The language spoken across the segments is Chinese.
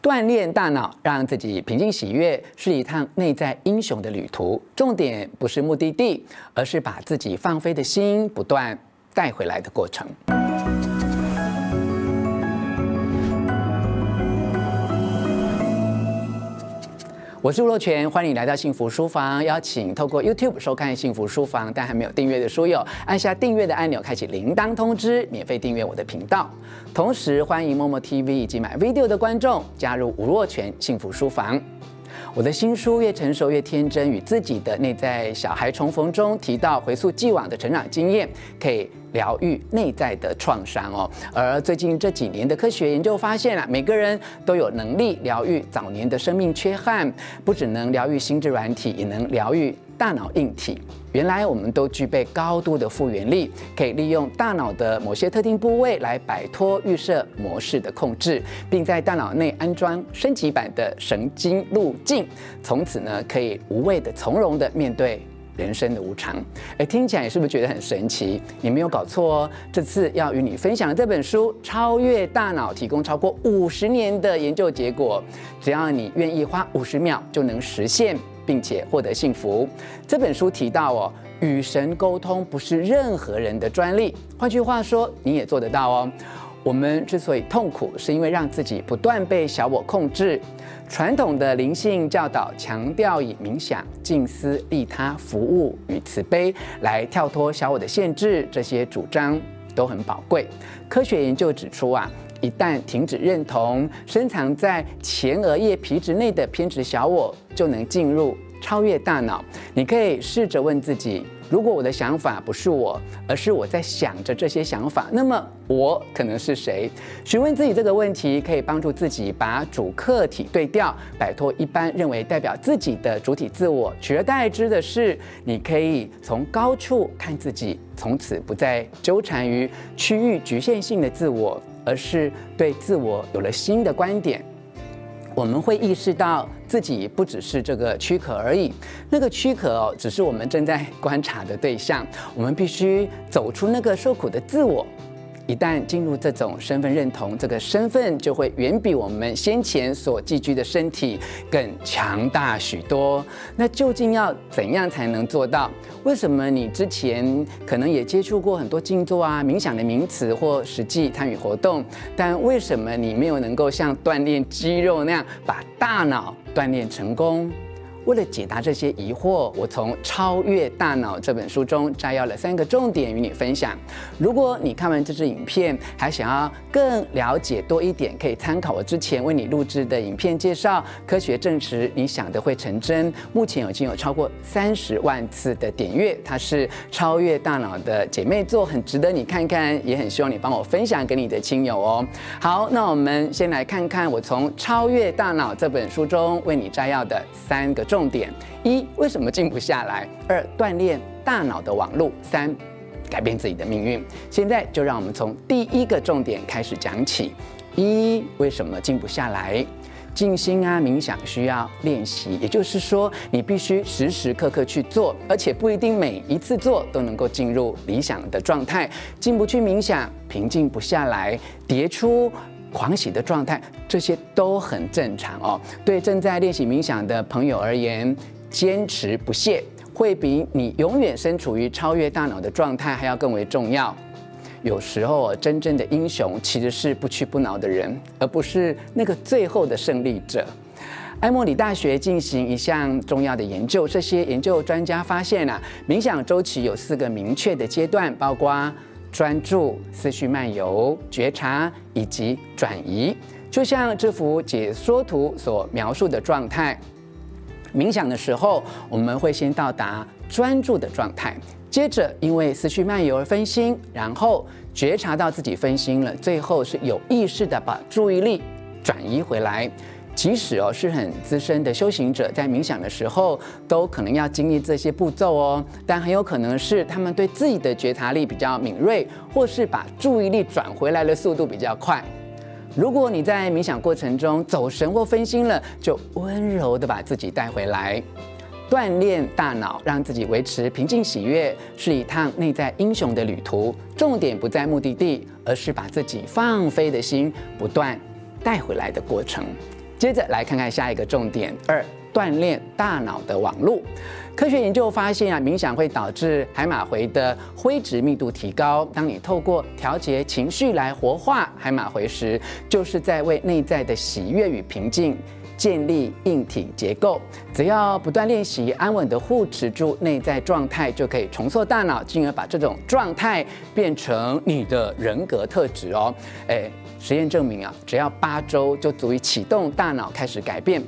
锻炼大脑，让自己平静喜悦，是一趟内在英雄的旅途。重点不是目的地，而是把自己放飞的心不断带回来的过程。我是吴若全，欢迎来到幸福书房。邀请透过 YouTube 收看幸福书房，但还没有订阅的书友，按下订阅的按钮，开启铃铛通知，免费订阅我的频道。同时，欢迎默默 TV 以及买 Video 的观众加入吴若全幸福书房。我的新书《越成熟越天真》与自己的内在小孩重逢中提到，回溯既往的成长经验，可以。疗愈内在的创伤哦，而最近这几年的科学研究发现啊，每个人都有能力疗愈早年的生命缺憾，不只能疗愈心智软体，也能疗愈大脑硬体。原来我们都具备高度的复原力，可以利用大脑的某些特定部位来摆脱预设模式的控制，并在大脑内安装升级版的神经路径，从此呢，可以无畏的从容的面对。人生的无常，哎，听起来是不是觉得很神奇？你没有搞错哦。这次要与你分享这本书《超越大脑》，提供超过五十年的研究结果，只要你愿意花五十秒就能实现，并且获得幸福。这本书提到哦，与神沟通不是任何人的专利，换句话说，你也做得到哦。我们之所以痛苦，是因为让自己不断被小我控制。传统的灵性教导强调以冥想、静思、利他、服务与慈悲来跳脱小我的限制，这些主张都很宝贵。科学研究指出啊，一旦停止认同深藏在前额叶皮质内的偏执小我，就能进入超越大脑。你可以试着问自己。如果我的想法不是我，而是我在想着这些想法，那么我可能是谁？询问自己这个问题，可以帮助自己把主客体对调，摆脱一般认为代表自己的主体自我，取而代之的是，你可以从高处看自己，从此不再纠缠于区域局限性的自我，而是对自我有了新的观点。我们会意识到自己不只是这个躯壳而已，那个躯壳哦，只是我们正在观察的对象。我们必须走出那个受苦的自我。一旦进入这种身份认同，这个身份就会远比我们先前所寄居的身体更强大许多。那究竟要怎样才能做到？为什么你之前可能也接触过很多静坐啊、冥想的名词或实际参与活动，但为什么你没有能够像锻炼肌肉那样把大脑锻炼成功？为了解答这些疑惑，我从《超越大脑》这本书中摘要了三个重点与你分享。如果你看完这支影片，还想要更了解多一点，可以参考我之前为你录制的影片介绍。科学证实，你想的会成真。目前已经有超过三十万次的点阅，它是《超越大脑》的姐妹作，很值得你看看，也很希望你帮我分享给你的亲友哦。好，那我们先来看看我从《超越大脑》这本书中为你摘要的三个重。重点一：为什么静不下来？二：锻炼大脑的网络。三：改变自己的命运。现在就让我们从第一个重点开始讲起。一：为什么静不下来？静心啊，冥想需要练习，也就是说，你必须时时刻刻去做，而且不一定每一次做都能够进入理想的状态。进不去冥想，平静不下来，叠出。狂喜的状态，这些都很正常哦。对正在练习冥想的朋友而言，坚持不懈会比你永远身处于超越大脑的状态还要更为重要。有时候，真正的英雄其实是不屈不挠的人，而不是那个最后的胜利者。埃默里大学进行一项重要的研究，这些研究专家发现啊，冥想周期有四个明确的阶段，包括。专注、思绪漫游、觉察以及转移，就像这幅解说图所描述的状态。冥想的时候，我们会先到达专注的状态，接着因为思绪漫游而分心，然后觉察到自己分心了，最后是有意识地把注意力转移回来。即使哦是很资深的修行者，在冥想的时候都可能要经历这些步骤哦，但很有可能是他们对自己的觉察力比较敏锐，或是把注意力转回来的速度比较快。如果你在冥想过程中走神或分心了，就温柔地把自己带回来，锻炼大脑，让自己维持平静喜悦，是一趟内在英雄的旅途。重点不在目的地，而是把自己放飞的心不断带回来的过程。接着来看看下一个重点二。锻炼大脑的网路，科学研究发现啊，冥想会导致海马回的灰质密度提高。当你透过调节情绪来活化海马回时，就是在为内在的喜悦与平静建立硬体结构。只要不断练习，安稳地护持住内在状态，就可以重塑大脑，进而把这种状态变成你的人格特质哦。诶，实验证明啊，只要八周就足以启动大脑开始改变。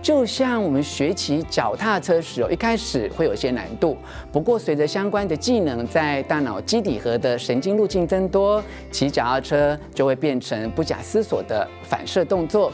就像我们学骑脚踏车时哦，一开始会有些难度，不过随着相关的技能在大脑基底核的神经路径增多，骑脚踏车就会变成不假思索的反射动作。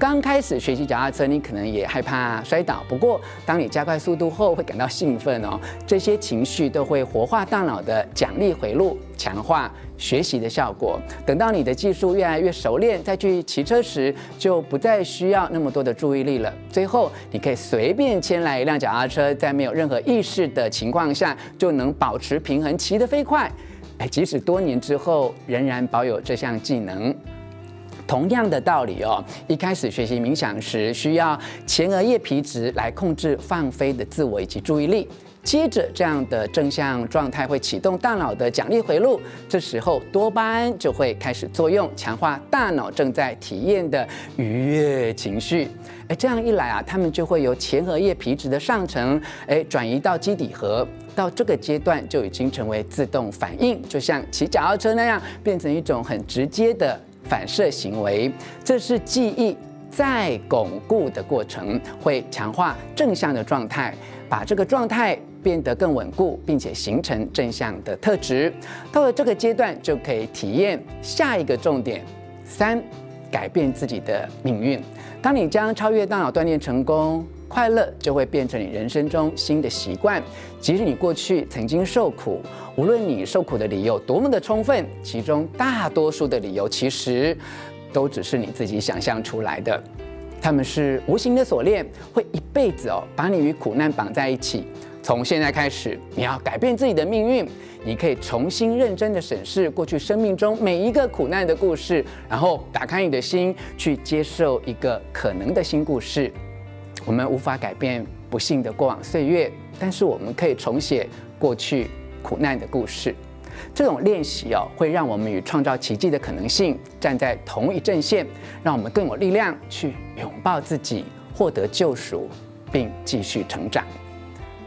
刚开始学习脚踏车，你可能也害怕摔倒。不过，当你加快速度后，会感到兴奋哦。这些情绪都会活化大脑的奖励回路，强化学习的效果。等到你的技术越来越熟练，再去骑车时，就不再需要那么多的注意力了。最后，你可以随便牵来一辆脚踏车，在没有任何意识的情况下，就能保持平衡，骑得飞快。哎，即使多年之后，仍然保有这项技能。同样的道理哦，一开始学习冥想时，需要前额叶皮质来控制放飞的自我以及注意力。接着，这样的正向状态会启动大脑的奖励回路，这时候多巴胺就会开始作用，强化大脑正在体验的愉悦情绪。哎，这样一来啊，他们就会由前额叶皮质的上层，哎，转移到基底核。到这个阶段就已经成为自动反应，就像骑脚踏车那样，变成一种很直接的。反射行为，这是记忆再巩固的过程，会强化正向的状态，把这个状态变得更稳固，并且形成正向的特质。到了这个阶段，就可以体验下一个重点：三，改变自己的命运。当你将超越大脑锻炼成功，快乐就会变成你人生中新的习惯。即使你过去曾经受苦，无论你受苦的理由多么的充分，其中大多数的理由其实都只是你自己想象出来的。他们是无形的锁链，会一辈子哦把你与苦难绑在一起。从现在开始，你要改变自己的命运。你可以重新认真的审视过去生命中每一个苦难的故事，然后打开你的心，去接受一个可能的新故事。我们无法改变不幸的过往岁月，但是我们可以重写过去苦难的故事。这种练习哦，会让我们与创造奇迹的可能性站在同一阵线，让我们更有力量去拥抱自己，获得救赎，并继续成长。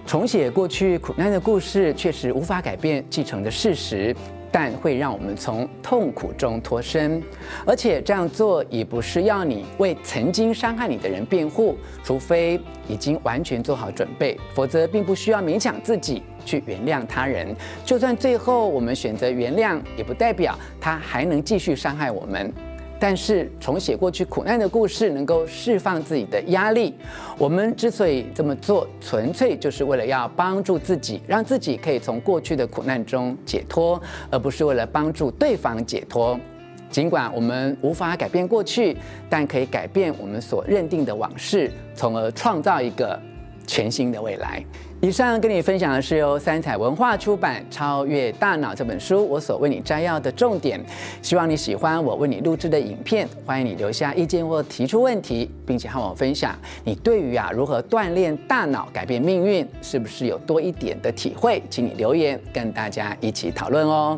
重写过去苦难的故事，确实无法改变继承的事实。但会让我们从痛苦中脱身，而且这样做也不是要你为曾经伤害你的人辩护，除非已经完全做好准备，否则并不需要勉强自己去原谅他人。就算最后我们选择原谅，也不代表他还能继续伤害我们。但是重写过去苦难的故事，能够释放自己的压力。我们之所以这么做，纯粹就是为了要帮助自己，让自己可以从过去的苦难中解脱，而不是为了帮助对方解脱。尽管我们无法改变过去，但可以改变我们所认定的往事，从而创造一个全新的未来。以上跟你分享的是由三彩文化出版《超越大脑》这本书，我所为你摘要的重点。希望你喜欢我为你录制的影片，欢迎你留下意见或提出问题，并且和我分享你对于啊如何锻炼大脑改变命运，是不是有多一点的体会？请你留言跟大家一起讨论哦。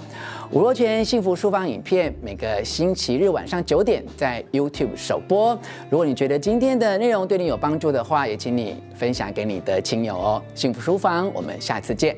五若泉幸福书房影片每个星期日晚上九点在 YouTube 首播。如果你觉得今天的内容对你有帮助的话，也请你分享给你的亲友哦。幸福书房，我们下次见。